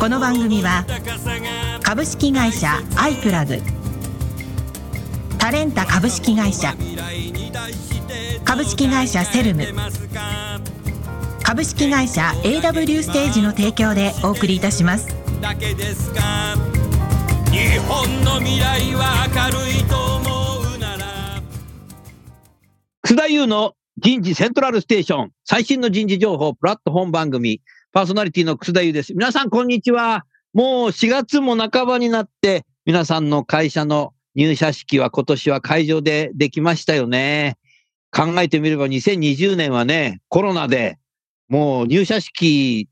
この番組は株式会社アイプラグタレンタ株式会社。株式会社セルム。株式会社 AW ステージの提供でお送りいたします。だけですか。日本の未来は明るいと思うなら。津田優の人事セントラルステーション。最新の人事情報プラットフォーム番組パーソナリティの楠田優です。皆さん、こんにちは。もう4月も半ばになって、皆さんの会社の入社式は今年は会場でできましたよね。考えてみれば2020年はね、コロナで、もう入社式、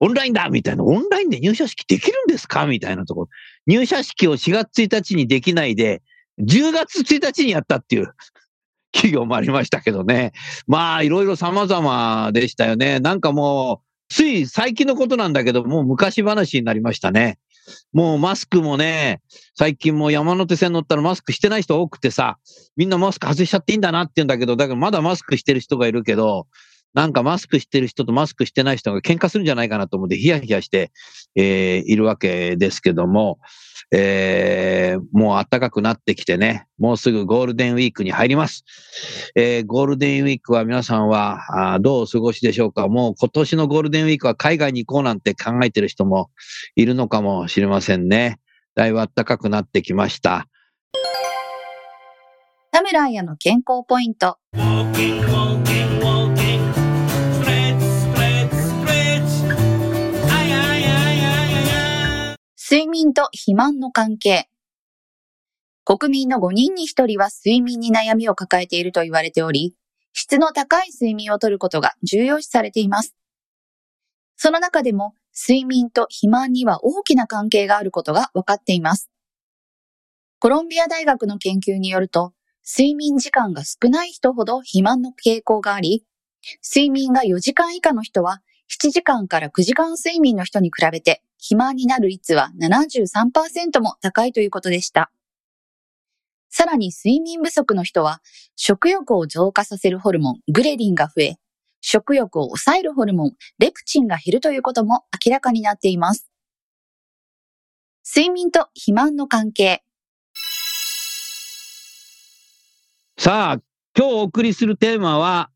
オンラインだみたいな、オンラインで入社式できるんですか？みたいなところ。入社式を4月1日にできないで、10月1日にやったっていう 企業もありましたけどね。まあ、いろいろ様々でしたよね。なんかもう、つい最近のことなんだけど、もう昔話になりましたね。もうマスクもね、最近も山手線乗ったらマスクしてない人多くてさ、みんなマスク外しちゃっていいんだなって言うんだけど、だからまだマスクしてる人がいるけど、なんかマスクしてる人とマスクしてない人が喧嘩するんじゃないかなと思ってヒヤヒヤして、えー、いるわけですけども、えー、もう暖かくなってきてね、もうすぐゴールデンウィークに入ります。えー、ゴールデンウィークは皆さんはあどうお過ごしでしょうか？もう今年のゴールデンウィークは海外に行こうなんて考えてる人もいるのかもしれませんね。だいぶ暖かくなってきました。田村彩の健康ポイント。睡眠と肥満の関係。国民の5人に1人は睡眠に悩みを抱えていると言われており、質の高い睡眠をとることが重要視されています。その中でも、睡眠と肥満には大きな関係があることが分かっています。コロンビア大学の研究によると、睡眠時間が少ない人ほど肥満の傾向があり、睡眠が4時間以下の人は7時間から9時間睡眠の人に比べて肥満になる率は73%も高いということでした。さらに睡眠不足の人は食欲を増加させるホルモングレリンが増え、食欲を抑えるホルモンレプチンが減るということも明らかになっています。睡眠と肥満の関係。さあ、今日お送りするテーマは、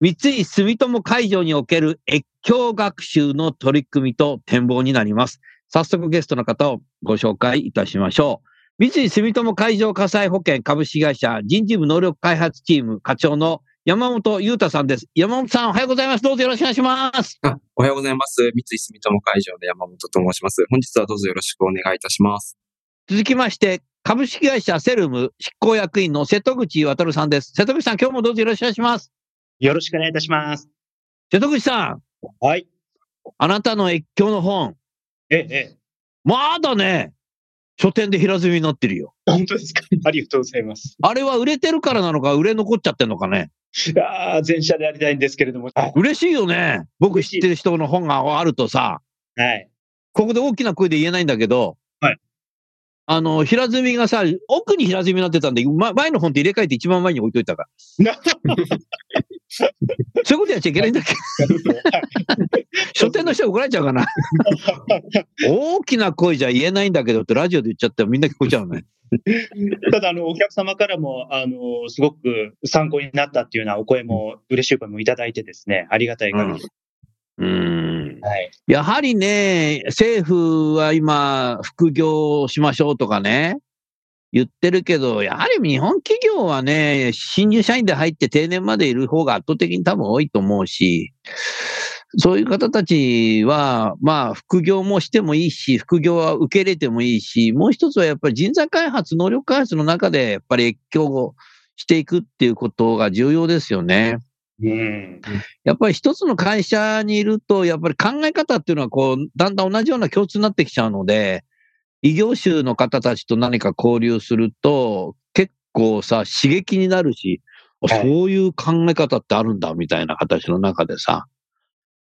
三井住友海上における越境学習の取り組みと展望になります。早速ゲストの方をご紹介いたしましょう。三井住友海上火災保険株式会社人事部能力開発チーム課長の山本裕太さんです。山本さん、おはようございます。どうぞよろしくお願いします。あおはようございます。三井住友海上で山本と申します。本日はどうぞよろしくお願いいたします。続きまして、株式会社セルム執行役員の瀬戸口渉さんです。瀬戸口さん、今日もどうぞよろしくお願いします。よろしくお願いいたします。瀬戸口さん。はい。あなたの越境の本。ええ。まだね、書店で平積みになってるよ。本当ですか？ありがとうございます。あれは売れてるからなのか、売れ残っちゃってんのかね。いや全社でありたいんですけれども。嬉しいよね。僕知ってる人の本があるとさ。はい。ここで大きな声で言えないんだけど、あの、平積みがさ、奥に平積みになってたんで、ま、前の本って入れ替えて一番前に置いといたから。そういうことやっちゃいけないんだっけ？書店の人怒られちゃうかな大きな声じゃ言えないんだけどってラジオで言っちゃってみんな聞こえちゃうね。ただ、あの、お客様からも、あの、すごく参考になったっていうようなお声も、嬉しい声もいただいてですね、ありがたい限りうん。はい。やはりね、政府は今、副業しましょうとかね、言ってるけど、やはり日本企業はね、新入社員で入って定年までいる方が圧倒的に多分多いと思うし、そういう方たちは、まあ、副業もしてもいいし、副業は受け入れてもいいし、もう一つはやっぱり人材開発、能力開発の中で、やっぱり越境していくっていうことが重要ですよね。うん、やっぱり一つの会社にいると、やっぱり考え方っていうのは、こう、だんだん同じような共通になってきちゃうので、異業種の方たちと何か交流すると、結構さ、刺激になるし、はいそういう考え方ってあるんだ、みたいな形の中でさ、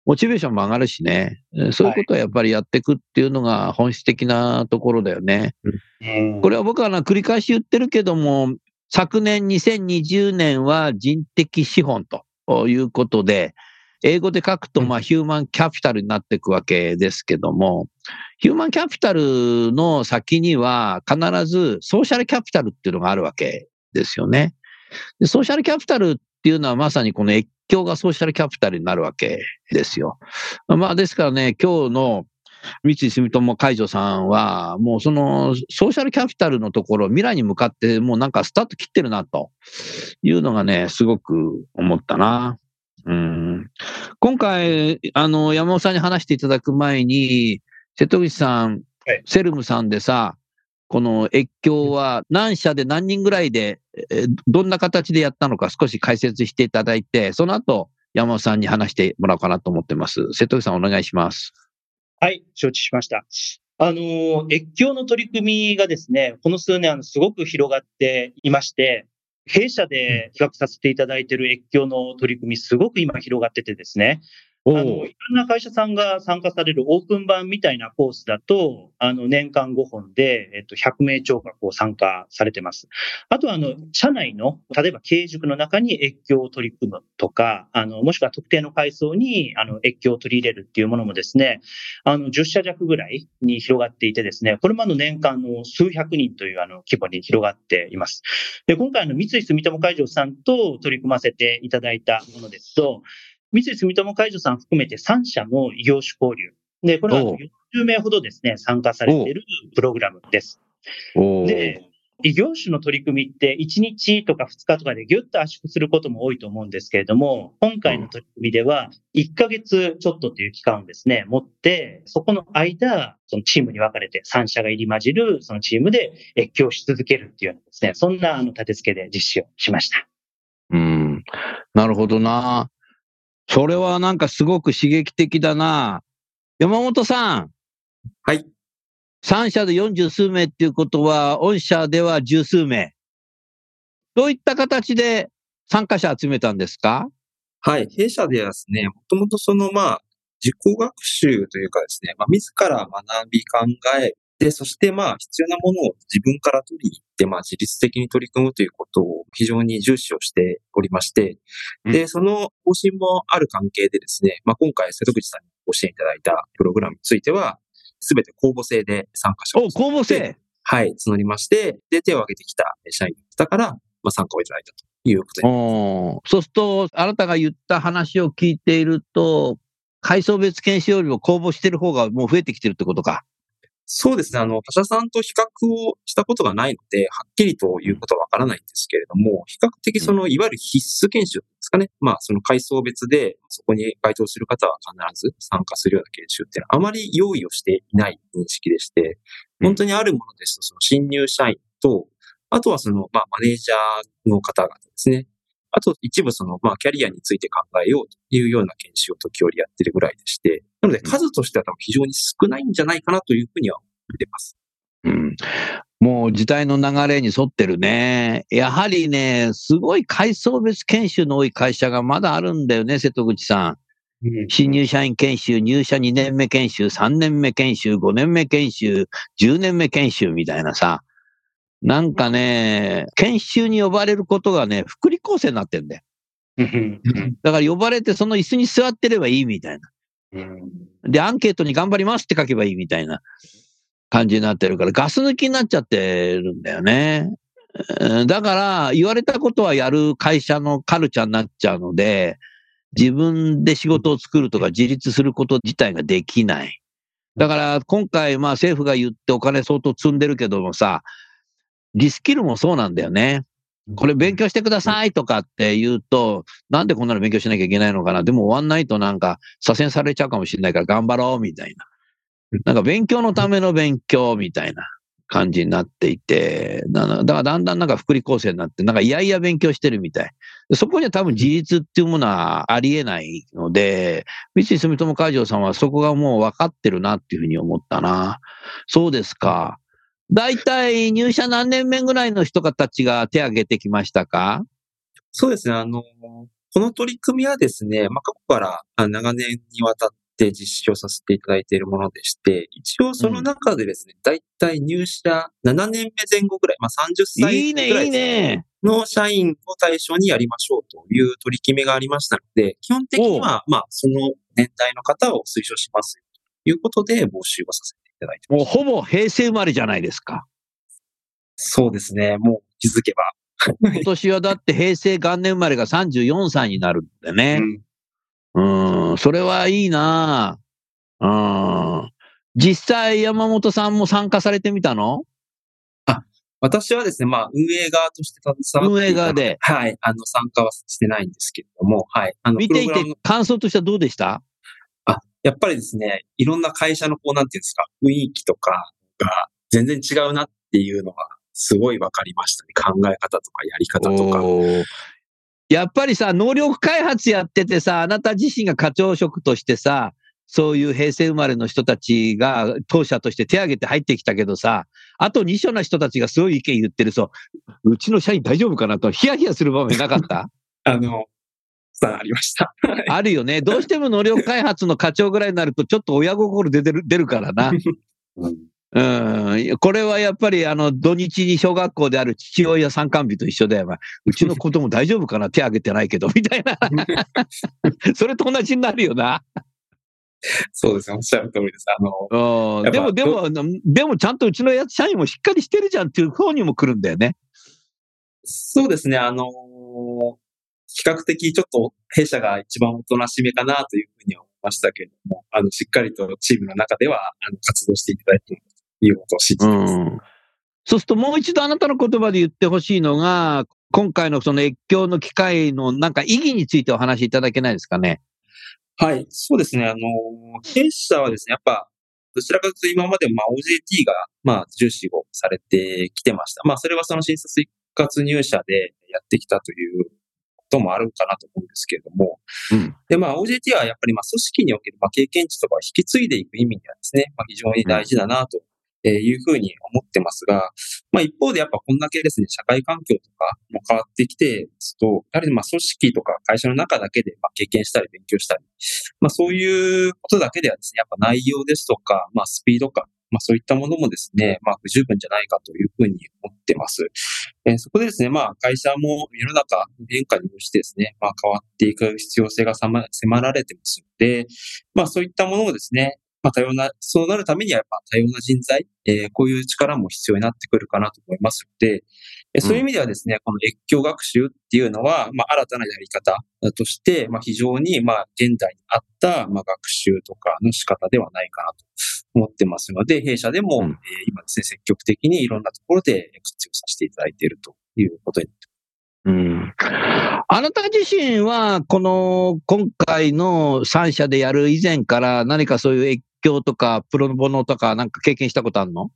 モチベーションも上がるしね、えーそういうことはやっぱりやっていくっていうのが本質的なところだよね。うん。これは僕はな繰り返し言ってるけども、昨年2020年は人的資本ということで、英語で書くと、まあ、ヒューマンキャピタルになっていくわけですけども、ヒューマンキャピタルの先には必ずソーシャルキャピタルっていうのがあるわけですよね。でソーシャルキャピタルっていうのはまさにこの越境がソーシャルキャピタルになるわけですよ。まあ、ですからね、今日の三井住友海上さんは、もうそのソーシャルキャピタルのところ、未来に向かってもうなんかスタート切ってるなというのがね、すごく思ったな。うん、今回、あの、山本さんに話していただく前に、瀬戸口さん、はいセルムさんでさ、この越境は何社で何人ぐらいで、えーどんな形でやったのか少し解説していただいて、その後、山本さんに話してもらおうかなと思ってます。瀬戸口さんお願いします。はい、承知しました。あの、越境の取り組みがですね、この数年、あの、すごく広がっていまして、弊社で企画させていただいている越境の取り組み、すごく今広がっててですね、あの、いろんな会社さんが参加されるオープン版みたいなコースだと、あの、年間5本で、えっと、100名超がこう参加されてます。あとは、あの、社内の、例えば経営塾の中に越境を取り組むとか、あの、もしくは特定の階層に、あの、越境を取り入れるっていうものもですね、あの、10社弱ぐらいに広がっていてですね、これまでの年間の数百人というあの規模に広がっています。で、今回あの三井住友海上さんと取り組ませていただいたものですと、三井住友海上さん含めて3社の異業種交流。で、これはあのおう40名ほどですね、参加されているプログラムです。で、異業種の取り組みって1日とか2日とかでギュッと圧縮することも多いと思うんですけれども、今回の取り組みでは1ヶ月ちょっとという期間をですね、持って、そこの間、そのチームに分かれて3社が入り混じるそのチームで越境し続けるっていうようなですね、そんなあの立て付けで実施をしました。うん。なるほどな。それはなんかすごく刺激的だな。山本さん。はい。3社で40数名っていうことは、御社では十数名。どういった形で参加者集めたんですか？はい。弊社ではですね、もともとその、まあ、自己学習というかですね、まあ、自ら学び考えて、そしてまあ、必要なものを自分から取りに行って、まあ、自律的に取り組むということを非常に重視をしておりまして、で、その方針もある関係でですね、まあ、今回、瀬戸口さんにご支援いただいたプログラムについては、すべて公募制で参加者をお、公募制。はい、募りまして、で、手を挙げてきた社員の方から、まあ、参加をいただいたということで。おそうすると、あなたが言った話を聞いていると、階層別研修よりも公募してる方がもう増えてきてるってことか。そうですね。あの、他社さんと比較をしたことがないので、はっきりということはわからないんですけれども、比較的その、いわゆる必須研修ですかね。まあ、その階層別で、そこに該当する方は必ず参加するような研修っていうのは、あまり用意をしていない認識でして、本当にあるものですと、その新入社員と、あとはその、まあ、マネージャーの方々ですね。あと、一部その、まあ、キャリアについて考えようというような研修を時折やってるぐらいでして、なので、数としては多分非常に少ないんじゃないかなというふうには思ってます。うん。もう時代の流れに沿ってるね。やはりね、すごい階層別研修の多い会社がまだあるんだよね、瀬戸口さん。新入社員研修、入社2年目研修、3年目研修、5年目研修、10年目研修みたいなさ。なんかね、研修に呼ばれることがね、福利厚生になってんだよ。うんだから呼ばれてその椅子に座ってればいいみたいな。うんで、アンケートに頑張りますって書けばいいみたいな感じになってるから、ガス抜きになっちゃってるんだよね。うんだから、言われたことはやる会社のカルチャーになっちゃうので、自分で仕事を作るとか自立すること自体ができない。だから、今回、まあ政府が言ってお金相当積んでるけどもさ、リスキルもそうなんだよね。これ勉強してくださいとかって言うと、なんでこんなの勉強しなきゃいけないのかな。でも終わんないとなんか左遷されちゃうかもしれないから頑張ろうみたいな。なんか勉強のための勉強みたいな。感じになっていて、だからだんだんなんか福利厚生になって、なんかいやいや勉強してるみたい。そこには多分自立っていうものはありえないので、三井住友海上さんはそこがもう分かってるなっていうふうに思ったな。そうですか。大体入社何年目ぐらいの人たちが手挙げてきましたか？そうですね。あの、この取り組みはですね、まあ、過去からあ長年にわたって実施をさせていただいているものでして、一応その中でですね、大体入社7年目前後ぐらい、まあ、30歳いいね、いいぐらいですねね。の社員を対象にやりましょうという取り決めがありましたので、基本的には、まあ、その年代の方を推奨しますよということで募集をさせていただいてます。もうほぼ平成生まれじゃないですか。そうですね。もう気づけば。今年はだって平成元年生まれが34歳になるんでね。うんうん、それはいいなうん。実際山本さんも参加されてみたの？私はですね、まあ、運営側として携わって運営側ではい。あの、参加はしてないんですけれども、はい。あの、見ていて感想としてはどうでした？あ、やっぱりですね、いろんな会社のこう、なんていうんですか、雰囲気とかが全然違うなっていうのが、すごいわかりましたね。考え方とかやり方とか。やっぱりさ、能力開発やっててさ、あなた自身が課長職としてさ、そういう平成生まれの人たちが当社として手挙げて入ってきたけどさ、あと2所の人たちがすごい意見言ってるそう、うちの社員大丈夫かなと、ヒヤヒヤする場面なかった？あの、さありました。は いあるよね。どうしても能力開発の課長ぐらいになると、ちょっと親心出てる出るからな。うん。これはやっぱり、あの、土日に小学校である父親参観日と一緒だよ。うちの子供大丈夫かな？手挙げてないけど、みたいな。それと同じになるよな。そうですね。おっしゃる通りです。あの、でも、でも、でもちゃんとうちの社員もしっかりしてるじゃんっていう方にも来るんだよね。そうですね。あの、比較的ちょっと弊社が一番おとなしめかなというふうには思いましたけれども、あの、しっかりとチームの中では、あの、活動していただいているということを信じています。うん。そうするともう一度あなたの言葉で言ってほしいのが、今回のその越境の機会のなんか意義についてお話しいただけないですかね？はい、そうですね。あの、弊社はですね、やっぱ、どちらかというと今までもまあ OJT がまあ重視をされてきてました。まあそれはその新卒一括入社でやってきたということもあるかなと思うんですけれども。うんで、まあ OJT はやっぱりまあ組織におけるまあ経験値とかを引き継いでいく意味ではですね、まあ非常に大事だなというふうに思ってますが、まあ一方でやっぱこんだけですね、社会環境とかも変わってきてますと、やはりまあ組織とか会社の中だけでまあ経験したり勉強したり、まあそういうことだけではですね、やっぱ内容ですとか、まあスピード感、まあそういったものもですね、まあ不十分じゃないかというふうに思ってます。えーそこでですね、まあ会社も世の中の変化に応じてですね、まあ変わっていく必要性が迫られてますので、まあそういったものをですね、まあ多様な、そうなるためにはやっぱ多様な人材、えーこういう力も必要になってくるかなと思いますので、えーそういう意味ではですね、この越境学習っていうのは、まあ新たなやり方として、まあ非常に、まあ現代に合った、まあ学習とかの仕方ではないかなと思ってますので、弊社でも、うんえー今ですね、積極的にいろんなところで活用させていただいているということにうん。あなた自身は、この、今回の3社でやる以前から何かそういう越境とか、プロボノとかなんか経験したことあるの？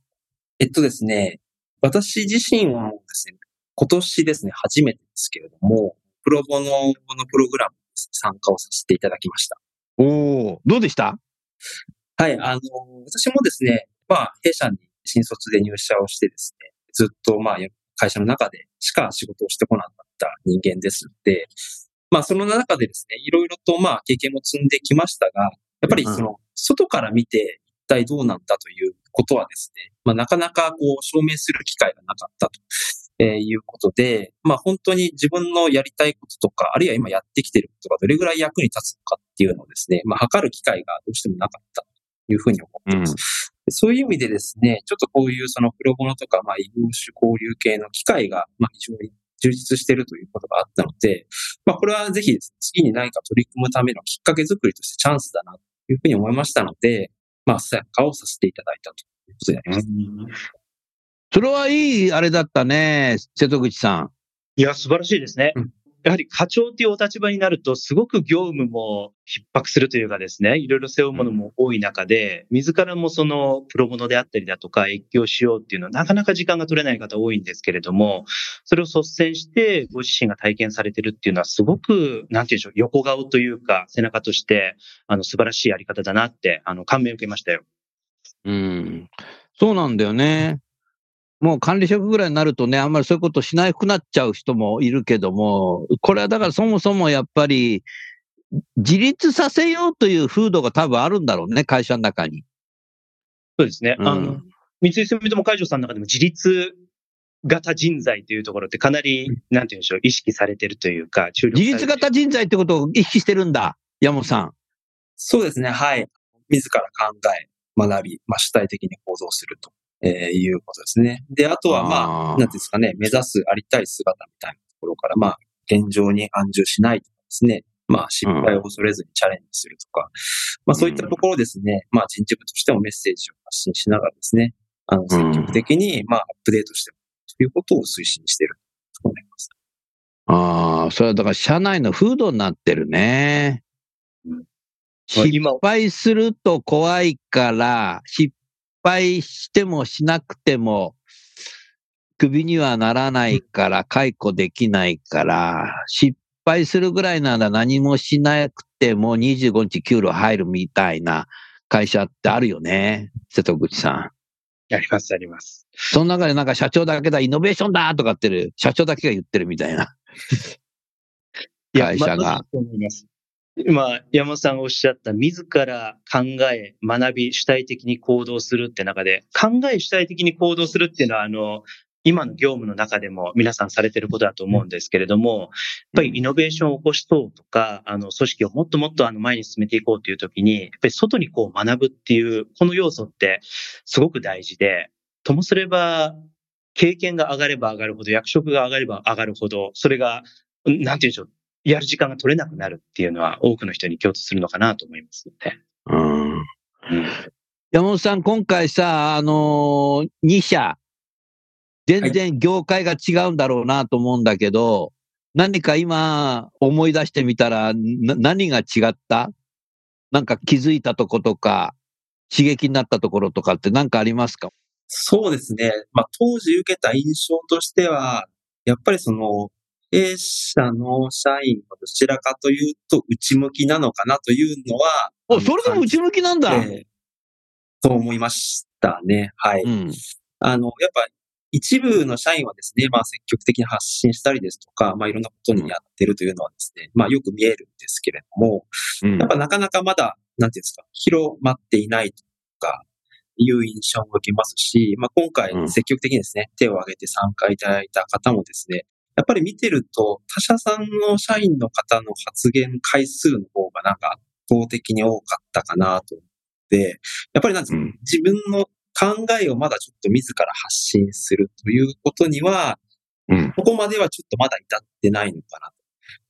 えっとですね、私自身はですね、今年ですね、初めてですけれども、プロボノのプログラムに参加をさせていただきました。おおどうでした？はい、あの、私もですね、まあ、弊社に新卒で入社をしてですね、ずっとまあ、会社の中でしか仕事をしてこなかった人間ですので、まあ、その中でですね、いろいろとまあ、経験も積んできましたが、やっぱりその、外から見て一体どうなんだということはですね、まあ、なかなかこう、証明する機会がなかったと。えーいうことで、まあ本当に自分のやりたいこととか、あるいは今やってきていることがどれぐらい役に立つのかっていうのをですね、まあ測る機会がどうしてもなかった。というふうに思っています。でそういう意味でですね、ちょっとこういうそのプロボノとか、まあ異業種交流系の機会が、まあ非常に充実しているということがあったので、まあこれはぜひ次に何か取り組むためのきっかけ作りとしてチャンスだなというふうに思いましたので、まあ参加をさせていただいたということになります。それはいいあれだったね、瀬戸口さん。いや、素晴らしいですね。やはり課長っていうお立場になると、すごく業務も逼迫するというかですね、いろいろ背負うものも多い中で、自らもそのプロモノであったりだとか、越境しようっていうのはなかなか時間が取れない方多いんですけれども、それを率先してご自身が体験されてるっていうのはすごく、なんていうんでしょう、横顔というか、背中として、あの、素晴らしいやり方だなって、あの、感銘を受けましたよ。うん。そうなんだよね。もう管理職ぐらいになるとね、あんまりそういうことしなくなっちゃう人もいるけども、これはだからそもそもやっぱり、自立させようという風土が多分あるんだろうね、会社の中に。そうですね。うん、あの、三井住友海上さんの中でも自立型人材というところってかなり、なんて言うんでしょう、意識されてるというか、自立型人材ってことを意識してるんだ、山本さん。そうですね、はい。自ら考え、学び、まあ、主体的に行動すると。えー、いうことですね。で、あとは、まあ、なんですかね、目指す、ありたい姿みたいなところから、まあ、現状に安住しないとかですね、まあ、失敗を恐れずにチャレンジするとか、まあ、そういったところですね、まあ、人事部としてもメッセージを発信しながらですね、あの、積極的に、まあ、アップデートしてもということを推進していると思います。ああ、それはだから社内の風土になってるね。失敗すると怖いから、失敗してもしなくても、クビにはならないから、解雇できないから、失敗するぐらいなら何もしなくても25日給料入るみたいな会社ってあるよね。瀬戸口さん。あります、あります。その中でなんか社長だけだ、イノベーションだとかってる、社長だけが言ってるみたいな。会社が。今、山本さんがおっしゃった自ら考え、学び、主体的に行動するって中で、考え主体的に行動するっていうのは、あの、今の業務の中でも皆さんされてることだと思うんですけれども、やっぱりイノベーションを起こしそうとか、あの、組織をもっともっとあの前に進めていこうというときに、やっぱり外にこう学ぶっていう、この要素ってすごく大事で、ともすれば、経験が上がれば上がるほど、役職が上がれば上がるほど、それが、なんて言うんでしょう、やる時間が取れなくなるっていうのは多くの人に共通するのかなと思いますので。うん。うん、山本さん、今回さ、あのー、2社、全然業界が違うんだろうなと思うんだけど、はい、何か今思い出してみたら、何が違った？なんか気づいたとことか、刺激になったところとかって何かありますか？そうですね。まあ、当時受けた印象としては、やっぱりその、A 社の社員はどちらかというと内向きなのかなというのは。あ、それでも内向きなんだ。えー、と思いましたね。はい。うん、あの、やっぱ一部の社員はですね、まあ積極的に発信したりですとか、まあいろんなことにやってるというのはですね、うん、まあよく見えるんですけれども、うん、やっぱなかなかまだ、なんていうんですか、広まっていないとか、いう印象も受けますし、まあ今回積極的にですね、手を挙げて参加いただいた方もですね、やっぱり見てると、他社さんの社員の方の発言回数の方がなんか圧倒的に多かったかなと思って、やっぱりなんですか、うん、自分の考えをまだちょっと自ら発信するということには、うん、ここまではちょっとまだ至ってないのかなと。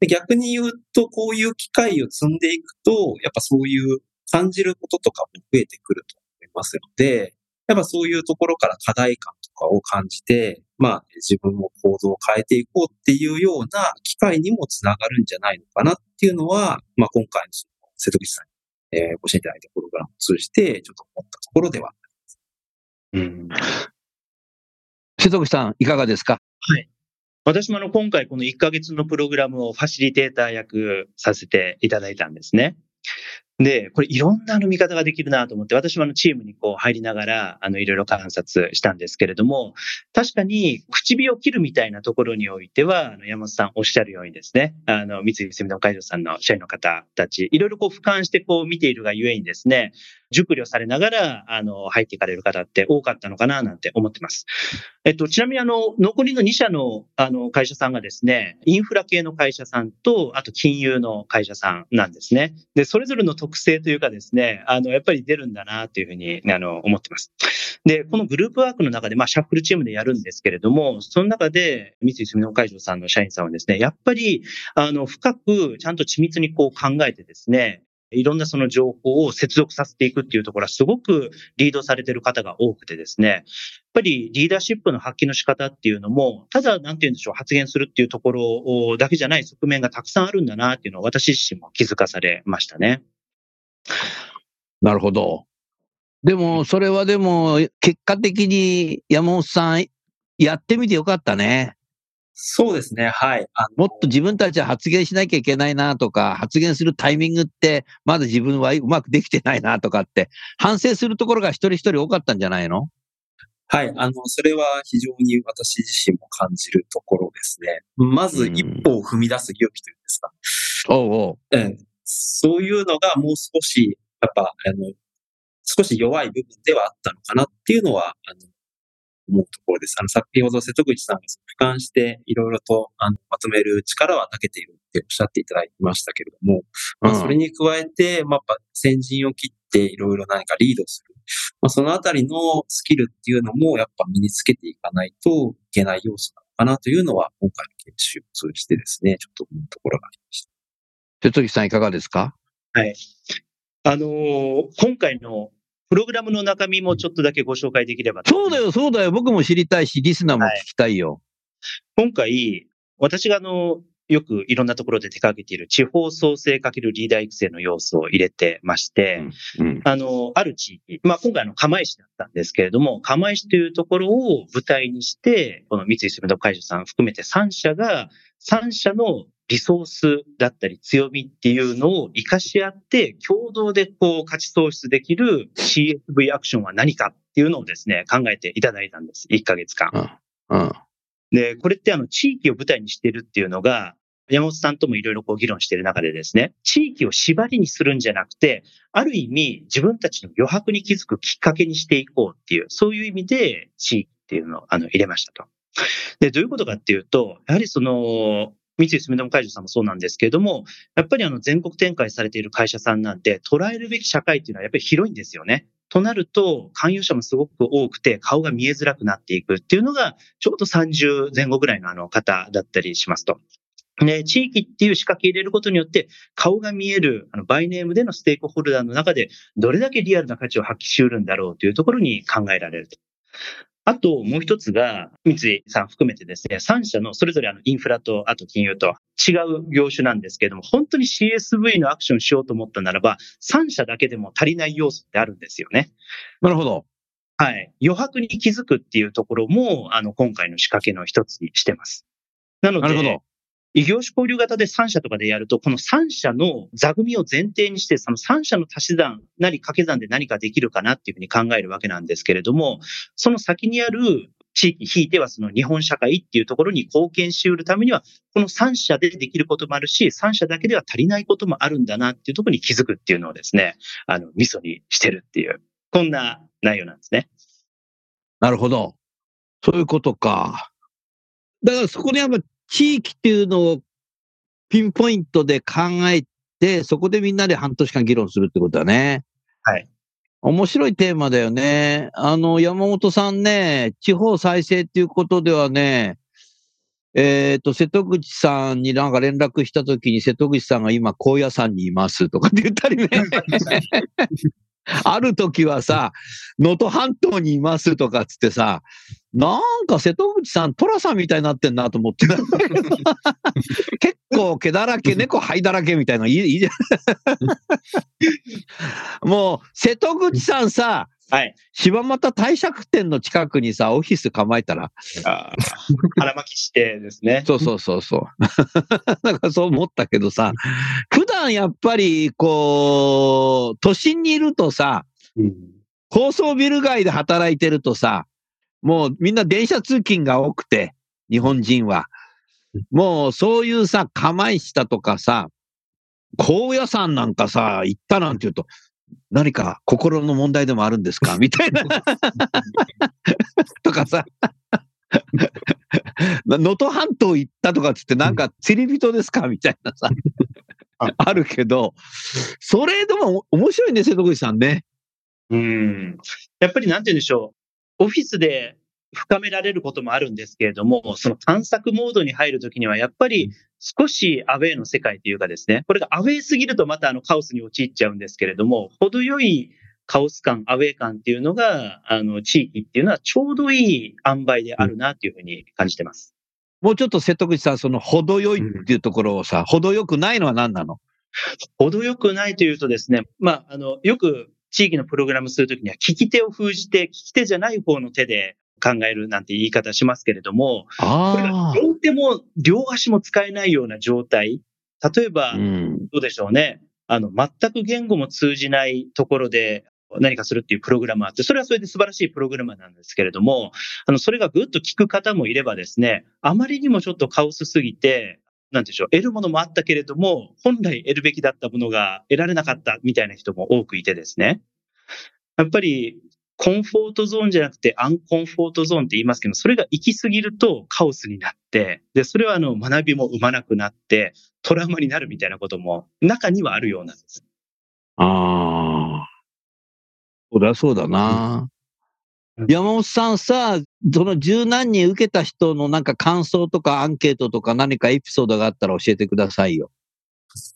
で逆に言うと、こういう機会を積んでいくと、やっぱそういう感じることとかも増えてくると思いますので、やっぱそういうところから課題感とかを感じて、まあ自分も行動を変えていこうっていうような機会にもつながるんじゃないのかなっていうのは、まあ今回のその瀬戸口さんに、えー、ご支援いただいたプログラムを通じてちょっと思ったところではあります。うん。瀬戸口さん、いかがですか？はい。私もあの今回この1ヶ月のプログラムをファシリテーター役させていただいたんですね。で、これいろんなあの見方ができるなと思って、私もあのチームにこう入りながら、あのいろいろ観察したんですけれども、確かに唇を切るみたいなところにおいては、あの山本さんおっしゃるようにですね、あの三井住友海上さんの社員の方たち、いろいろこう俯瞰してこう見ているがゆえにですね、熟慮されながら、あの、入っていかれる方って多かったのかななんて思ってます。えっと、ちなみにあの、残りの2社の、あの、会社さんがですね、インフラ系の会社さんと、あと金融の会社さんなんですね。で、それぞれの特性というかですね、あの、やっぱり出るんだなというふうに、あの、思ってます。で、このグループワークの中で、まあ、シャッフルチームでやるんですけれども、その中で、三井住友海上さんの社員さんはですね、やっぱり、あの、深く、ちゃんと緻密にこう考えてですね、いろんなその情報を接続させていくっていうところはすごくリードされてる方が多くてですね、やっぱりリーダーシップの発揮の仕方っていうのも、ただなんて言うんでしょう、発言するっていうところだけじゃない側面がたくさんあるんだなっていうのを私自身も気づかされましたね。なるほど。でも、それはでも、結果的に山本さん、やってみてよかったね。そうですね。はい。あもっと自分たちは発言しなきゃいけないなとか、発言するタイミングって、まだ自分はうまくできてないなとかって、反省するところが一人一人多かったんじゃないの？はい。あの、それは非常に私自身も感じるところですね。まず一歩を踏み出す勇気というんですか。おうおう。ええそういうのがもう少し、やっぱ、あの、少し弱い部分ではあったのかなっていうのは、あの、思うところです。あの、先ほど瀬戸口さんが俯瞰していろいろとあのまとめる力は長けているっておっしゃっていただきましたけれども、まあ、うんそれに加えて、まあ、やっぱ先陣を切っていろいろ何かリードする。まあ、そのあたりのスキルっていうのもやっぱ身につけていかないといけない要素なのかなというのは、今回の研修を通じてですね、ちょっと思うところがありました。瀬戸口さんいかがですか？はい。あのー今回のプログラムの中身もちょっとだけご紹介できればとそうだよ、そうだよ。僕も知りたいし、リスナーも聞きたいよ。今回、私があの、よくいろんなところで手掛けている地方創生かけるリーダー育成の要素を入れてまして、うん。あの、ある地域、まあ今回あの釜石だったんですけれども、釜石というところを舞台にして、この三井住友会社さん含めて3社が、3社のリソースだったり強みっていうのを活かし合って、共同でこう価値創出できる CSV アクションは何かっていうのをですね、考えていただいたんです。1ヶ月間。うん。で、これってあの、地域を舞台にしてるっていうのが、山本さんともいろいろこう議論している中でですね、地域を縛りにするんじゃなくて、ある意味自分たちの余白に気づくきっかけにしていこうっていう、そういう意味で地域っていうのをあの入れましたと。で、どういうことかっていうと、やはりその、三井住友海上さんもそうなんですけれども、やっぱりあの全国展開されている会社さんなんで、捉えるべき社会っていうのはやっぱり広いんですよね。となると、勧誘者もすごく多くて、顔が見えづらくなっていくっていうのが、ちょうど30前後ぐらいのあの方だったりしますと。で、地域っていう仕掛け入れることによって、顔が見える、あの、バイネームでのステークホルダーの中で、どれだけリアルな価値を発揮しうるんだろうというところに考えられると。あと、もう一つが、三井さん含めてですね、3社のそれぞれあのインフラと、あと金融と違う業種なんですけれども、本当に CSV のアクションしようと思ったならば、3社だけでも足りない要素ってあるんですよね。なるほど。はい。余白に気づくっていうところも、あの、今回の仕掛けの一つにしてます。なので、なるほど。異業種交流型で3社とかでやると、この3社の座組を前提にして、その3社の足し算なり掛け算で何かできるかなっていうふうに考えるわけなんですけれども、その先にある地域、ひいてはその日本社会っていうところに貢献し得るためには、この3社でできることもあるし、3社だけでは足りないこともあるんだなっていうところに気づくっていうのをですね、あの、ミソにしてるっていう、こんな内容なんですね。なるほど。そういうことか。だからそこでやっぱ地域っていうのをピンポイントで考えて、そこでみんなで半年間議論するってことだね。はい。面白いテーマだよね。あの、山本さんね、地方再生っていうことではね、えっ、と、瀬戸口さんになんか連絡したときに、瀬戸口さんが今、高野山にいますとかって言ったりね。ある時はさ、能登半島にいますとかっつってさ、なんか瀬戸口さん、寅さんみたいになってんなと思って。結構毛だらけ、猫灰だらけみたいなのいいじゃん。もう、瀬戸口さんさ、はい。柴又帝釈店の近くにさ、オフィス構えたら、あー腹巻きしてですね。そうそうそうそう。なんかそう思ったけどさ、普段やっぱり、こう、都心にいるとさ、うん高層ビル街で働いてるとさ、もうみんな電車通勤が多くて、日本人は。もうそういうさ、釜石だとかさ、高野山なんかさ、行ったなんて言うと、何か心の問題でもあるんですか？みたいな。とかさ。能登半島行ったとかっつって、なんか釣り人ですか？みたいなさ。あるけど、それでも面白いね、瀬戸口さんね。うん。やっぱりなんて言うんでしょう。オフィスで深められることもあるんですけれども、その探索モードに入るときには、やっぱり少しアウェイの世界というかですね、これがアウェイすぎるとまたあのカオスに陥っちゃうんですけれども、程よいカオス感、アウェイ感っていうのが、あの、地域っていうのはちょうどいい塩梅であるなというふうに感じてます。もうちょっと瀬戸口さん、その程よいっていうところをさ、程よくないのは何なの？程よくないというとですね、まあ、あの、よく地域のプログラムするときには、利き手を封じて、利き手じゃない方の手で考えるなんて言い方しますけれども、これがあ両手も両足も使えないような状態。例えばあ。う、ん。どうでしょうね。あの、全く言語も通じないところで何かするっていうプログラムあって、それはそれで素晴らしいプログラムなんですけれども、あの、それがぐっと効く方もいればですね、あまりにもちょっとカオスすぎて、なんでしょう、得るものもあったけれども、本来得るべきだったものが得られなかったみたいな人も多くいてですね。やっぱり、コンフォートゾーンじゃなくてアンコンフォートゾーンって言いますけど、それが行き過ぎるとカオスになって、で、それはあの学びも生まなくなって、トラウマになるみたいなことも中にはあるようなんです。ああ。そりゃそうだな。うん山本さんさ、その十何人受けた人のなんか感想とかアンケートとか何かエピソードがあったら教えてくださいよ。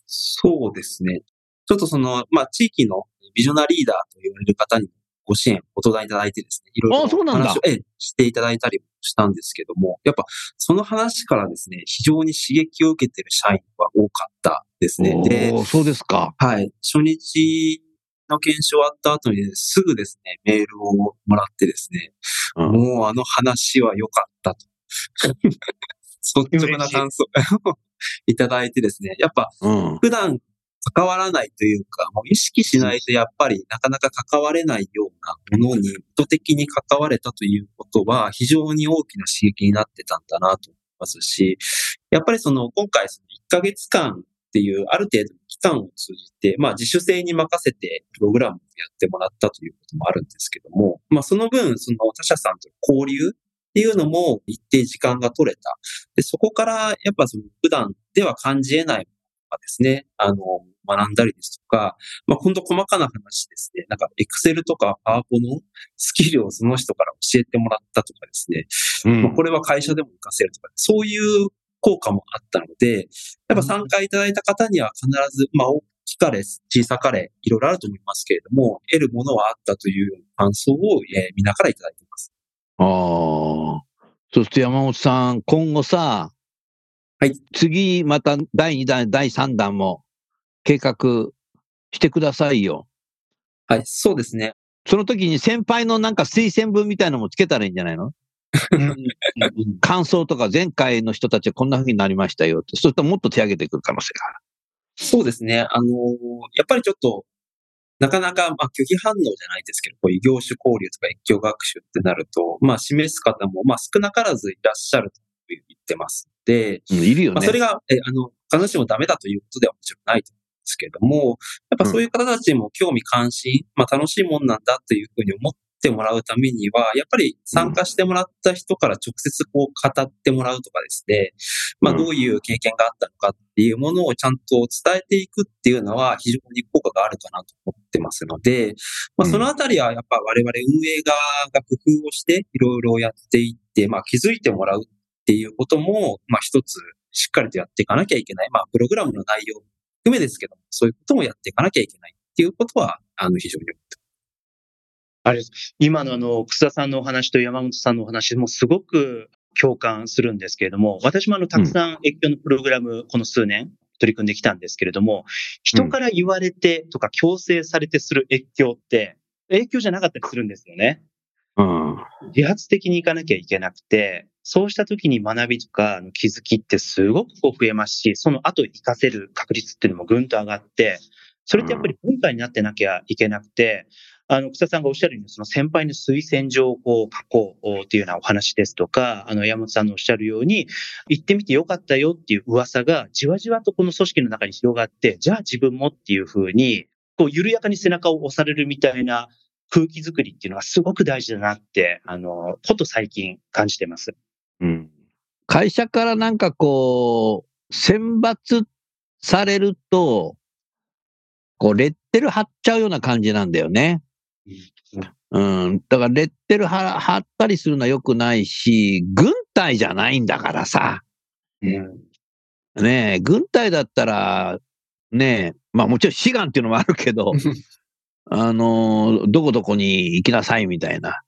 そうですね。ちょっとその、まあ、地域のビジョナリーダーと言われる方にもご支援、ご登壇いただいてですね、いろいろ話を、ええ、していただいたりもしたんですけども、やっぱその話からですね、非常に刺激を受けている社員は多かったですね。で、そうですか。はい。初日の研修終わった後に、ね、すぐですね、メールをもらってですね、うんもうあの話は良かったと。率直な感想をいただいてですね、やっぱうん。普段関わらないというか、もう意識しないとやっぱりなかなか関われないようなものに意図的に関われたということは非常に大きな刺激になってたんだなと思いますし、やっぱりその今回その1ヶ月間っていうある程度の期間を通じて、まあ自主性に任せてプログラムをやってもらったということもあるんですけども、まあその分その他社さんとの交流っていうのも一定時間が取れた。で、そこからやっぱその普段では感じ得ないものがですね、あの、学んだりですとか、まあ、今度細かな話ですね、なんか、エクセルとかパワポのスキルをその人から教えてもらったとかですね、うん。まあ、これは会社でも活かせるとか、そういう効果もあったので、やっぱ参加いただいた方には必ず、まあ、大きかれ、小さかれ、いろいろあると思いますけれども、得るものはあったという感想を、えー、皆からいただいています。ああ。そして山本さん、今後さ、はい。次、また第2弾、第3弾も計画してくださいよ。はい、そうですね。その時に先輩のなんか推薦文みたいのもつけたらいいんじゃないの？感想とか前回の人たちはこんな風になりましたよって。そうするともっと手上げてくる可能性がある。そうですね。あのーやっぱりちょっと、なかなか、まあ、拒否反応じゃないですけど、こういう業種交流とか越境学習ってなると、まあ、示す方も、まあ、少なからずいらっしゃると言ってますので、うん、いるよまあ、ね。それが、え、あの、必ずしもダメだということではもちろんないと思うんですけれども、やっぱそういう方たちも興味関心、まあ、楽しいもんなんだというふうに思ってもらうためには、やっぱり参加してもらった人から直接こう語ってもらうとかですね、まあ、うん。どういう経験があったのかっていうものをちゃんと伝えていくっていうのは非常に効果があるかなと思ってますので、まあ、うん。そのあたりはやっぱ我々運営側が工夫をしていろいろやっていって、まあ、気づいてもらうっていうことも、まあ、一つしっかりとやっていかなきゃいけない。まあ、プログラムの内容も含めですけども、そういうこともやっていかなきゃいけないっていうことは、あの、非常に思ってあれです。今のあの、楠田さんのお話と山本さんのお話もすごく共感するんですけれども、私もあの、たくさん越境のプログラム、この数年取り組んできたんですけれども、人から言われてとか強制されてする越境って、影響じゃなかったりするんですよね。うん。自発的に行かなきゃいけなくて、そうした時に学びとかの気づきってすごくこう増えますし、その後活かせる確率っていうのもぐんと上がって、それってやっぱり文化になってなきゃいけなくて、あの、草さんがおっしゃるように、その先輩の推薦状をこう書こうっていうようなお話ですとか、あの、山本さんのおっしゃるように、行ってみてよかったよっていう噂がじわじわとこの組織の中に広がって、じゃあ自分もっていうふうに、こう緩やかに背中を押されるみたいな空気づくりっていうのがすごく大事だなって、あの、こと最近感じてます。うん。会社からなんかこう、選抜されると、こう、レッテル貼っちゃうような感じなんだよね。うん。だからレッテル貼貼ったりするのは良くないし、軍隊じゃないんだからさ。うん。ねえ、軍隊だったら、ねえ、まあもちろん志願っていうのもあるけど、あの、どこどこに行きなさいみたいな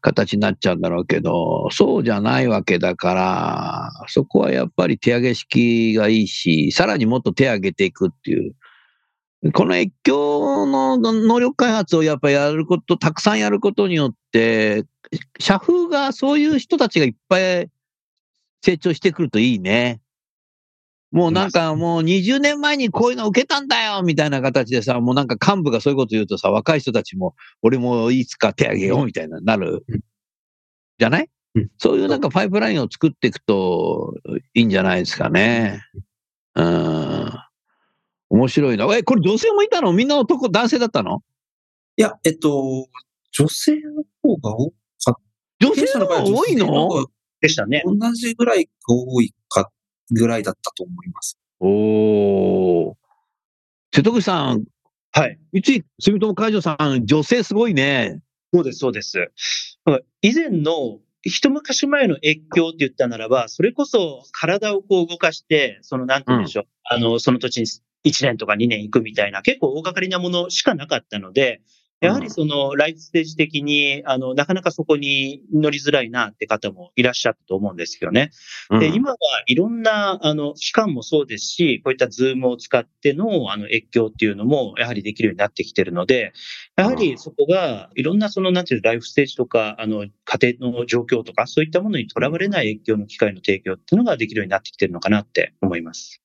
形になっちゃうんだろうけど、そうじゃないわけだから、そこはやっぱり手上げ式がいいし、さらにもっと手上げていくっていう。この越境の能力開発をやっぱやること、たくさんやることによって、社風がそういう人たちがいっぱい成長してくるといいね。もうなんかもう20年前にこういうの受けたんだよみたいな形でさ、もうなんか幹部がそういうこと言うとさ、若い人たちも俺もいつか手挙げようみたいななる？うん。じゃない？うんそういうなんかパイプラインを作っていくといいんじゃないですかね。うん。面白いな。え、これ女性もいたの？みんな男、男性だったの？いや、えっと、女性の方が多かっ女性の方が多いの？でしたね。同じぐらいが多いかぐらいだったと思います。おー。瀬戸口さん、はい。三井住友海上さん、女性すごいね。そうです、そうです。うん以前の一昔前の越境って言ったならば、それこそ体をこう動かして、その、なんて言うんでしょう、あの、その土地に1年とか2年行くみたいな、結構大掛かりなものしかなかったので、やはりその、ライフステージ的に、あの、なかなかそこに乗りづらいなって方もいらっしゃったと思うんですよね。で、うん今はいろんな、あの、期間もそうですし、こういったズームを使っての、あの、越境っていうのも、やはりできるようになってきてるので、やはりそこが、いろんなその、なんていうのライフステージとか、あの、家庭の状況とか、そういったものにとらわれない越境の機会の提供っていうのができるようになってきてるのかなって思います。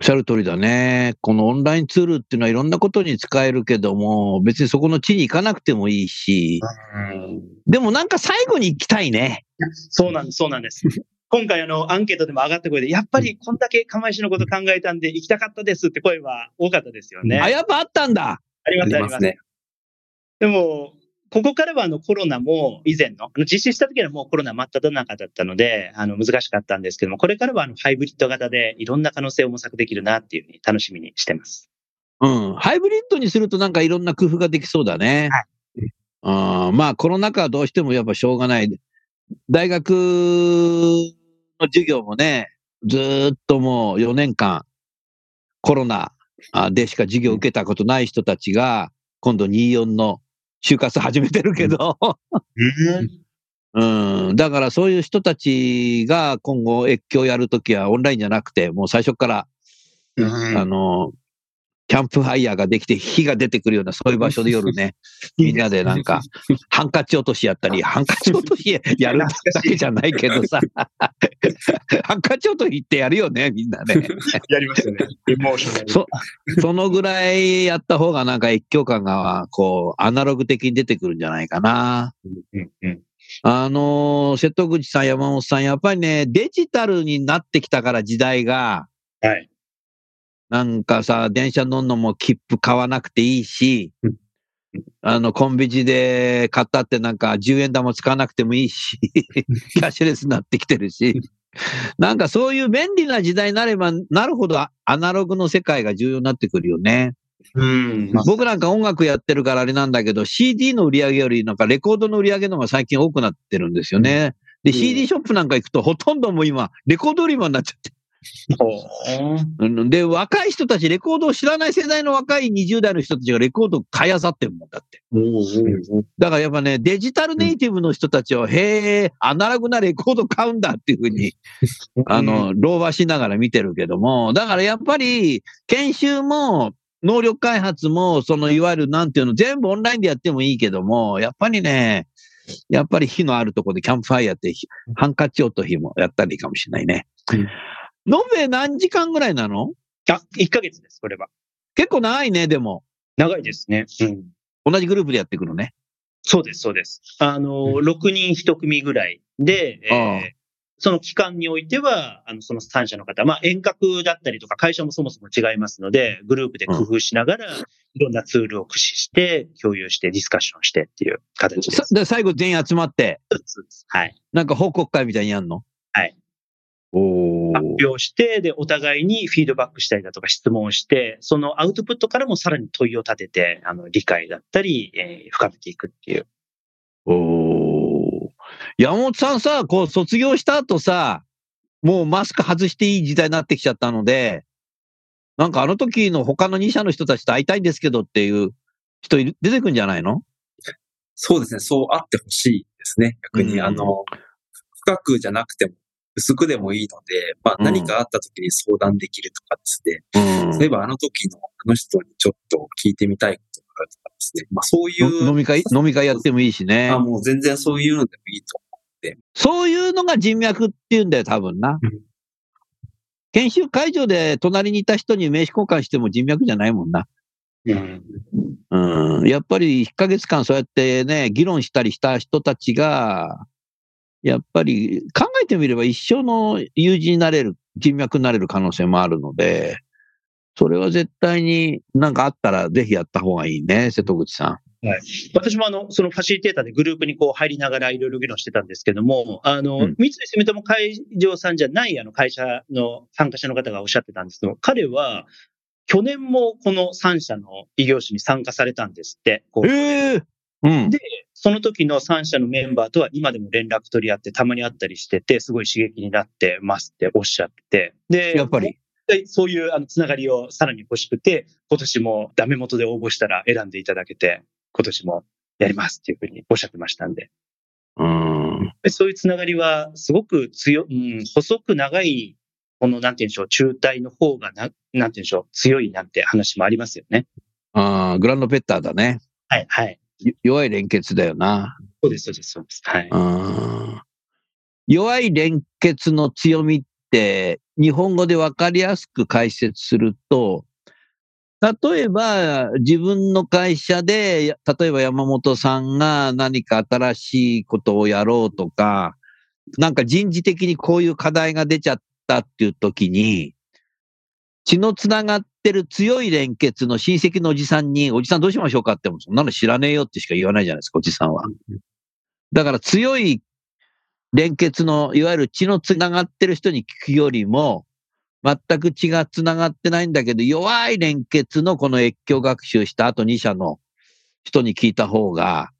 おっしゃる通りだね。このオンラインツールっていうのはいろんなことに使えるけども、別にそこの地に行かなくてもいいし、でもなんか最後に行きたいね。そうなんです、そうなんです。今回あの、アンケートでも上がった声で、やっぱりこんだけ釜石のこと考えたんで行きたかったですって声は多かったですよね。あ、やっぱあったんだ。あります、あります。ありますね。でも、ここからはあのコロナも以前の、実施した時はもうコロナ真っ只中だったので、あの難しかったんですけども、これからはあのハイブリッド型でいろんな可能性を模索できるなっていうふうに楽しみにしてます。うん。ハイブリッドにするとなんかいろんな工夫ができそうだね。うん、まあコロナ禍はどうしてもやっぱしょうがない。大学の授業もね、ずーっともう4年間コロナあでしか授業を受けたことない人たちが、今度24の就活始めてるけど、うん、だからそういう人たちが今後越境やるときはオンラインじゃなくて、もう最初から、あの、キャンプファイヤーができて火が出てくるようなそういう場所で夜ね、みんなでなんか、ハンカチ落としやったり、ハンカチ落としやるだけじゃないけどさ、ハンカチ落としってやるよね、みんなね。やりましたね。エモーショナル。そ、そのぐらいやった方がなんか越境感が、こう、アナログ的に出てくるんじゃないかな。うんうんあのー瀬戸口さん、山本さん、やっぱりね、デジタルになってきたから時代が、はい。なんかさ、電車乗んのも切符買わなくていいしうん、あの、コンビニで買ったってなんか10円玉使わなくてもいいし、キャッシュレスになってきてるし、なんかそういう便利な時代になればなるほどアナログの世界が重要になってくるよね。うん。僕なんか音楽やってるからあれなんだけど、CD の売り上げよりなんかレコードの売り上げの方が最近多くなってるんですよね。で、うん CD ショップなんか行くとほとんどもう今、レコード売り場になっちゃってで、若い人たち、レコードを知らない世代の若い20代の人たちがレコードを買い漁ってるもんだって。だからやっぱね、デジタルネイティブの人たちは、へえ、アナログなレコード買うんだっていうふうに、あの、老婆しながら見てるけども、だからやっぱり、研修も、能力開発も、そのいわゆるなんていうの、全部オンラインでやってもいいけども、やっぱりね、やっぱり火のあるところでキャンプファイヤーって、ハンカチ音火もやったらいいかもしれないね。うん延べ何時間ぐらいなの？あ、1ヶ月です、これは。結構長いね、でも。長いですね。うん。同じグループでやっていくのね。そうです、そうです。あの、6人1組ぐらいで、えーその期間においては、あの、その参者の方、まあ、遠隔だったりとか、会社もそもそも違いますので、グループで工夫しながら、いろんなツールを駆使して、共有して、ディスカッションしてっていう形です。さで、最後全員集まって、はい。なんか報告会みたいにやんの？はい。発表して、で、お互いにフィードバックしたりだとか質問をして、そのアウトプットからもさらに問いを立てて、あの、理解だったり、えー深めていくっていう。おー山本さんさ、こう卒業した後さ、もうマスク外していい時代になってきちゃったので、なんかあの時の他の2社の人たちと会いたいんですけどっていう人いる出てくんじゃないの？そうですね。そうあってほしいですね。逆に、うんあの、深くじゃなくても、薄くでもいいので、まあうん何かあった時に相談できるとかですね。うんそういえばあの時のあの人にちょっと聞いてみたいことがあるとかですね。まあそういう。の飲み会、飲み会やってもいいしねあ、。もう全然そういうのでもいいとそういうのが人脈っていうんだよ、多分なうん。研修会場で隣にいた人に名刺交換しても人脈じゃないもんな。うん。うん。やっぱり1ヶ月間そうやってね、議論したりした人たちが、やっぱり考えてみれば一生の友人になれる、人脈になれる可能性もあるので、それは絶対になんかあったらぜひやった方がいいね、瀬戸口さん。私もあの、そのファシリテーターでグループにこう入りながらいろいろ議論してたんですけども、あの、うん三井住友会場さんじゃないあの会社の参加者の方がおっしゃってたんですけど、彼は去年もこの3社の異業種に参加されたんですって。ええうん。で、その時の3社のメンバーとは今でも連絡取り合ってたまに会ったりしてて、すごい刺激になってますっておっしゃって。で、やっぱり。でそういうあのつながりをさらに欲しくて、今年もダメ元で応募したら選んでいただけて、今年もやりますっていうふうにおっしゃってましたんで。うん。でそういうつながりはすごく強、うん、細く長い、この、なんて言うんでしょう、中体の方がな、なんて言うんでしょう、強いなんて話もありますよね。あーグランドペッターだね。はい、はい。よ弱い連結だよな。そうです、そうです、そうです。はい。うん弱い連結の強みって、日本語でわかりやすく解説すると、例えば自分の会社で、や例えば山本さんが何か新しいことをやろうとか、なんか人事的にこういう課題が出ちゃったっていう時に、血のつながってる強い連結の親戚のおじさんに、おじさんどうしましょうかっても、そんなの知らねえよってしか言わないじゃないですか、おじさんは。だから強い連結の、いわゆる血のつながってる人に聞くよりも、全く血がつながってないんだけど、弱い連結のこの越境学習した後2社の人に聞いた方が、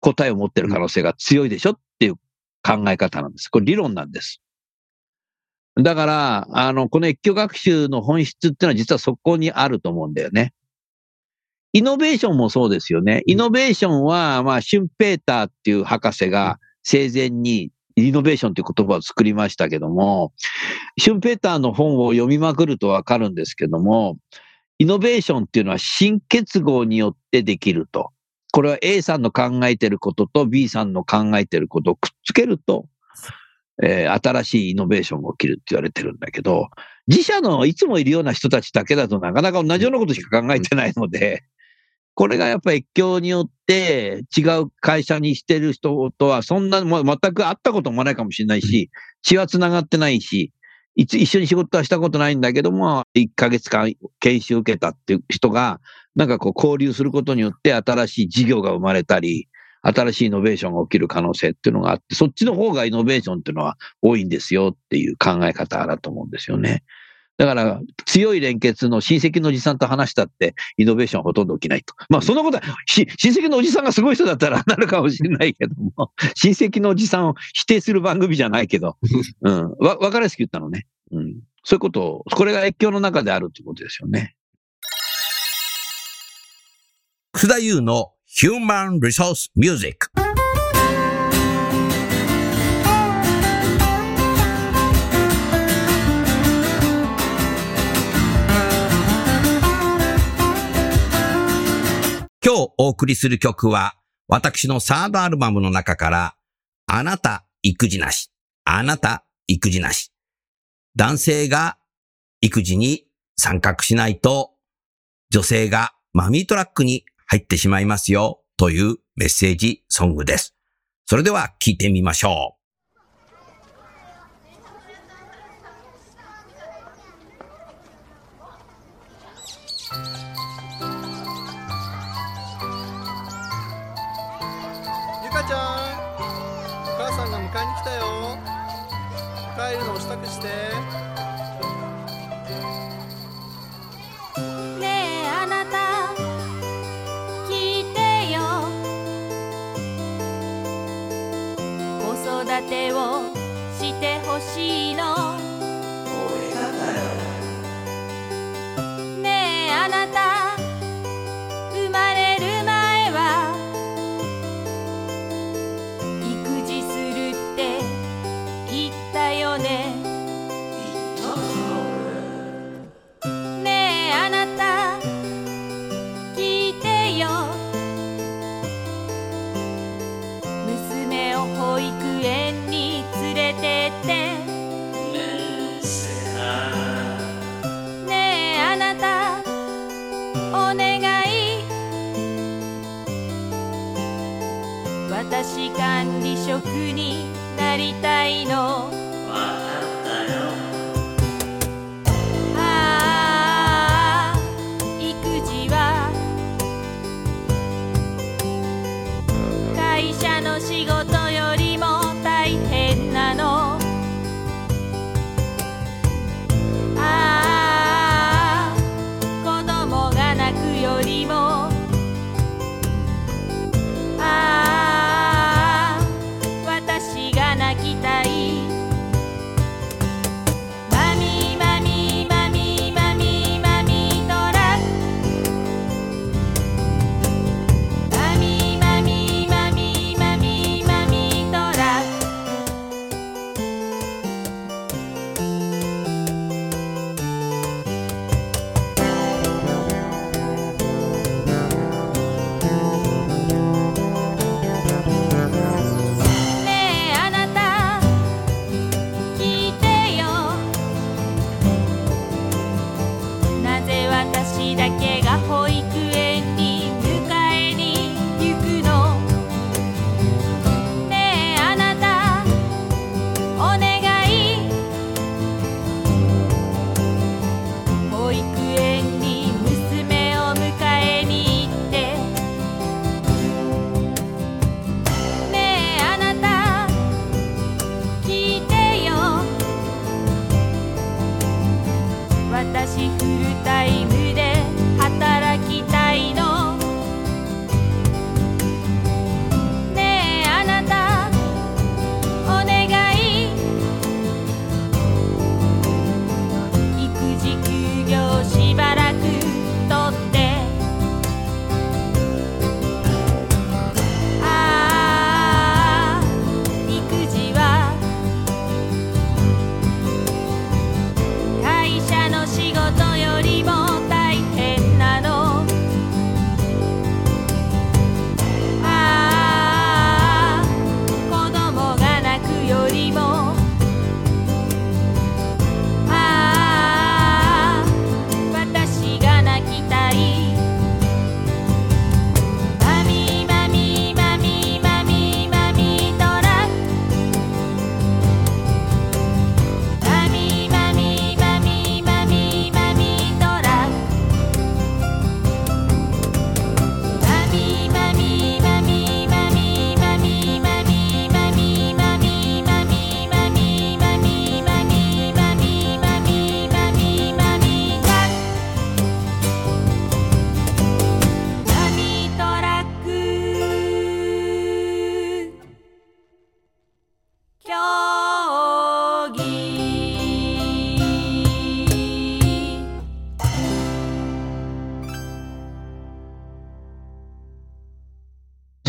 答えを持ってる可能性が強いでしょっていう考え方なんです。これ理論なんです。だから、あの、この越境学習の本質っていうのは実はそこにあると思うんだよね。イノベーションもそうですよね。イノベーションは、まあ、シュンペーターっていう博士が生前にイノベーションという言葉を作りましたけども、シュンペーターの本を読みまくるとわかるんですけども、イノベーションっていうのは新結合によってできると。これは A さんの考えてることと B さんの考えてることをくっつけると、えー新しいイノベーションが起きるって言われてるんだけど、自社のいつもいるような人たちだけだとなかなか同じようなことしか考えてないので、これがやっぱり越境によって違う会社にしてる人とはそんな、もう全く会ったこともないかもしれないし、血は繋がってないし、いつ一緒に仕事はしたことないんだけども、1ヶ月間研修受けたっていう人が、なんかこう交流することによって新しい事業が生まれたり、新しいイノベーションが起きる可能性っていうのがあって、そっちの方がイノベーションっていうのは多いんですよっていう考え方だと思うんですよね。だから、強い連結の親戚のおじさんと話したって、イノベーションはほとんど起きないと。まあ、そんなことは、し親戚のおじさんがすごい人だったら なるかもしれないけども、親戚のおじさんを否定する番組じゃないけど、うん。わ、わかりやすく言ったのね。うん。そういうことを、これが越境の中であるってことですよね。楠田優の Human Resource Music。今日お送りする曲は、私のサードアルバムの中から、あなた育児なし、あなた育児なし。男性が育児に参画しないと、女性がマミートラックに入ってしまいますよというメッセージソングです。それでは聞いてみましょう。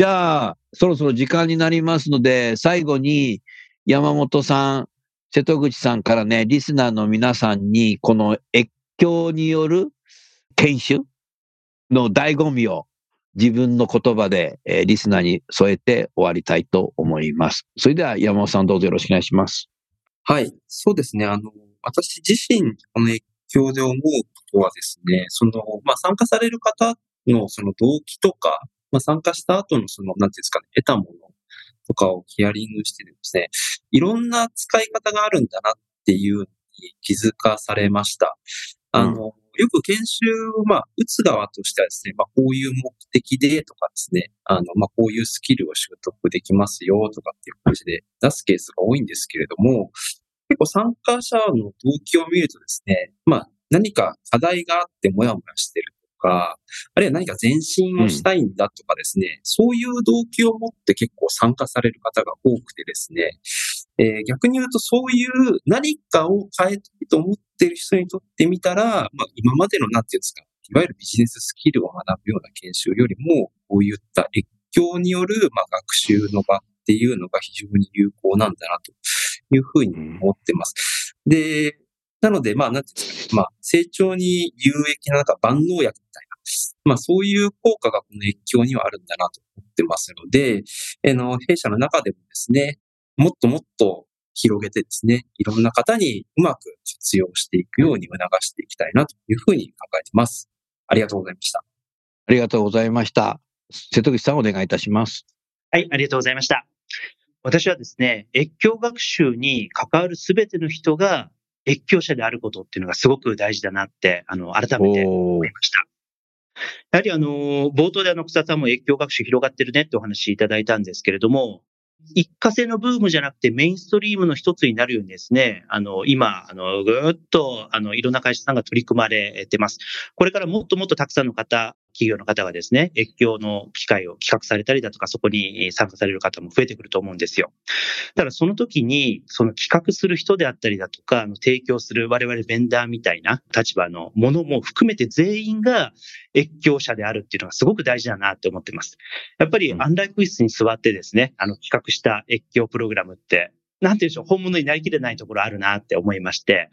じゃあ、そろそろ時間になりますので、最後に山本さん、瀬戸口さんからね、リスナーの皆さんに、この越境による研修の醍醐味を自分の言葉で、えーリスナーに添えて終わりたいと思います。それでは山本さんどうぞよろしくお願いします。はい。そうですね。あの、私自身、この越境で思うことはですね、その、まあ、参加される方のその動機とか、まあ、参加した後のその、なんていうんですかね、得たものとかをヒアリングしてですね、いろんな使い方があるんだなっていうのに気づかされました。あの、よく研修を、まあ、打つ側としてはですね、まあ、こういう目的でとかですね、あの、まあ、こういうスキルを習得できますよとかっていう感じで出すケースが多いんですけれども、結構参加者の動機を見るとですね、まあ何か課題があってもやもやしてるとか、あるいは何か前進をしたいんだとかですね、そういう動機を持って結構参加される方が多くてですね、えー逆に言うとそういう何かを変えたいと思っている人にとってみたら、まあ今までのなんていうんですか、いわゆるビジネススキルを学ぶような研修よりも、こういった越境による、まあ、学習の場っていうのが非常に有効なんだなというふうに思ってます。で、なので、まあ、なんていうんですかね、まあ、成長に有益ななんか万能薬みたいな、まあ、そういう効果がこの越境にはあるんだなと思ってますので、あの、弊社の中でもですね、もっともっと広げてですね、いろんな方にうまく活用していくように促していきたいなというふうに考えています。ありがとうございました。ありがとうございました。瀬戸口さんお願いいたします。はい、ありがとうございました。私はですね、越境学習に関わるすべての人が越境者であることっていうのがすごく大事だなって、あの、改めてお思いました。やはりあの、冒頭であの、草さんも越境学習広がってるねってお話いただいたんですけれども、一過性のブームじゃなくてメインストリームの一つになるようにですね、あの、今、あの、ぐーっと、あの、いろんな会社さんが取り組まれてます。これからもっともっとたくさんの方、企業の方がですね、越境の機会を企画されたりだとか、そこに参加される方も増えてくると思うんですよ。ただその時に、その企画する人であったりだとか、あの提供する我々ベンダーみたいな立場のものも含めて全員が越境者であるっていうのがすごく大事だなって思ってます。やっぱりうんアンライク室に座ってですね、あの企画した越境プログラムって、なんていうんでしょう、本物になりきれないところあるなって思いまして、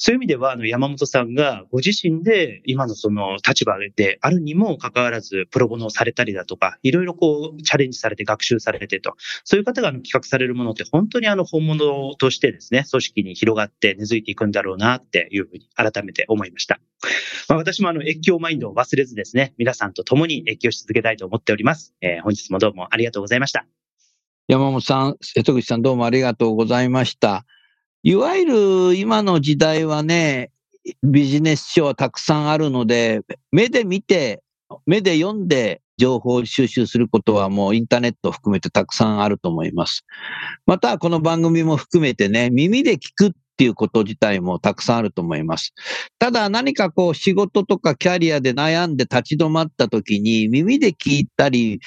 そういう意味では、あの、山本さんがご自身で今のその立場であるにもかかわらず、プロボノをされたりだとか、いろいろこう、チャレンジされて学習されてと、そういう方が企画されるものって本当にあの本物としてですね、組織に広がって根付いていくんだろうなっていうふうに改めて思いました。まあ、私もあの越境マインドを忘れずですね、皆さんと共に越境し続けたいと思っております。えー本日もどうもありがとうございました。山本さん、瀬戸口さんどうもありがとうございました。いわゆる今の時代はね、ビジネス書はたくさんあるので、目で見て、目で読んで情報収集することはもうインターネットを含めてたくさんあると思います。またこの番組も含めてね、耳で聞くっていうこと自体もたくさんあると思います。ただ何かこう仕事とかキャリアで悩んで立ち止まった時に耳で聞いたり、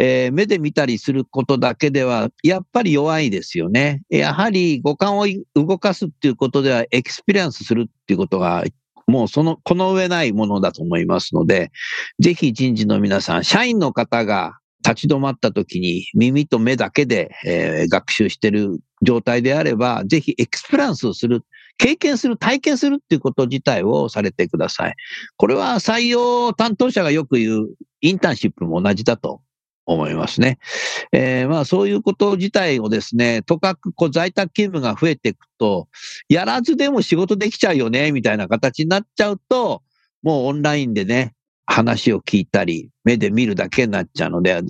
えー目で見たりすることだけでは、やっぱり弱いですよね。やはり五感を動かすっていうことでは、エクスペリエンスするっていうことが、もうその、この上ないものだと思いますので、ぜひ人事の皆さん、社員の方が立ち止まった時に耳と目だけで、えー学習してる状態であれば、ぜひエクスペリエンスをする。経験する、体験するっていうこと自体をされてください。これは採用担当者がよく言うインターンシップも同じだと思いますね。えーまあそういうこと自体をですね、とかくこう在宅勤務が増えていくと、やらずでも仕事できちゃうよね、みたいな形になっちゃうと、もうオンラインでね、話を聞いたり、目で見るだけになっちゃうので、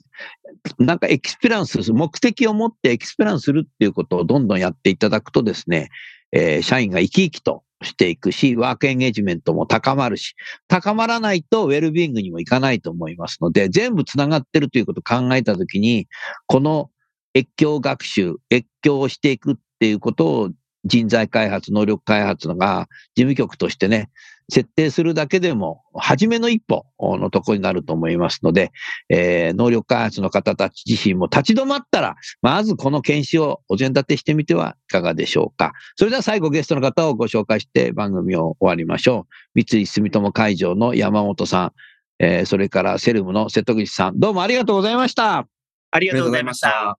なんかエクスペランス、目的を持ってエクスペランスするっていうことをどんどんやっていただくとですね、えー社員が生き生きとしていくし、ワークエンゲージメントも高まるし、高まらないとウェルビーイングにもいかないと思いますので、全部つながってるということを考えたときに、この越境学習、越境をしていくっていうことを人材開発、能力開発のが事務局としてね、設定するだけでも、初めの一歩のとこになると思いますので、えー能力開発の方たち自身も立ち止まったら、まずこの研修をお膳立てしてみてはいかがでしょうか。それでは最後ゲストの方をご紹介して番組を終わりましょう。三井住友会場の山本さん、えーそれからセルムの瀬戸口さん、どうもありがとうございました。ありがとうございまし。た。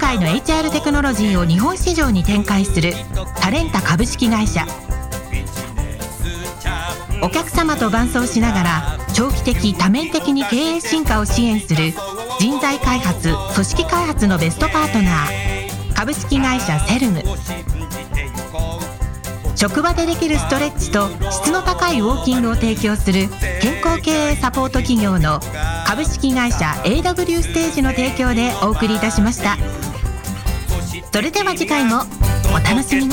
界の HR テクノロジーを日本市場に展開するタレンタ株式会社。お客様と伴走しながら長期的多面的に経営進化を支援する人材開発組織開発のベストパートナー株式会社セルム。職場でできるストレッチと質の高いウォーキングを提供する健康経営サポート企業の株式会社 AW ステージの提供でお送りいたしました。それでは次回もお楽しみに。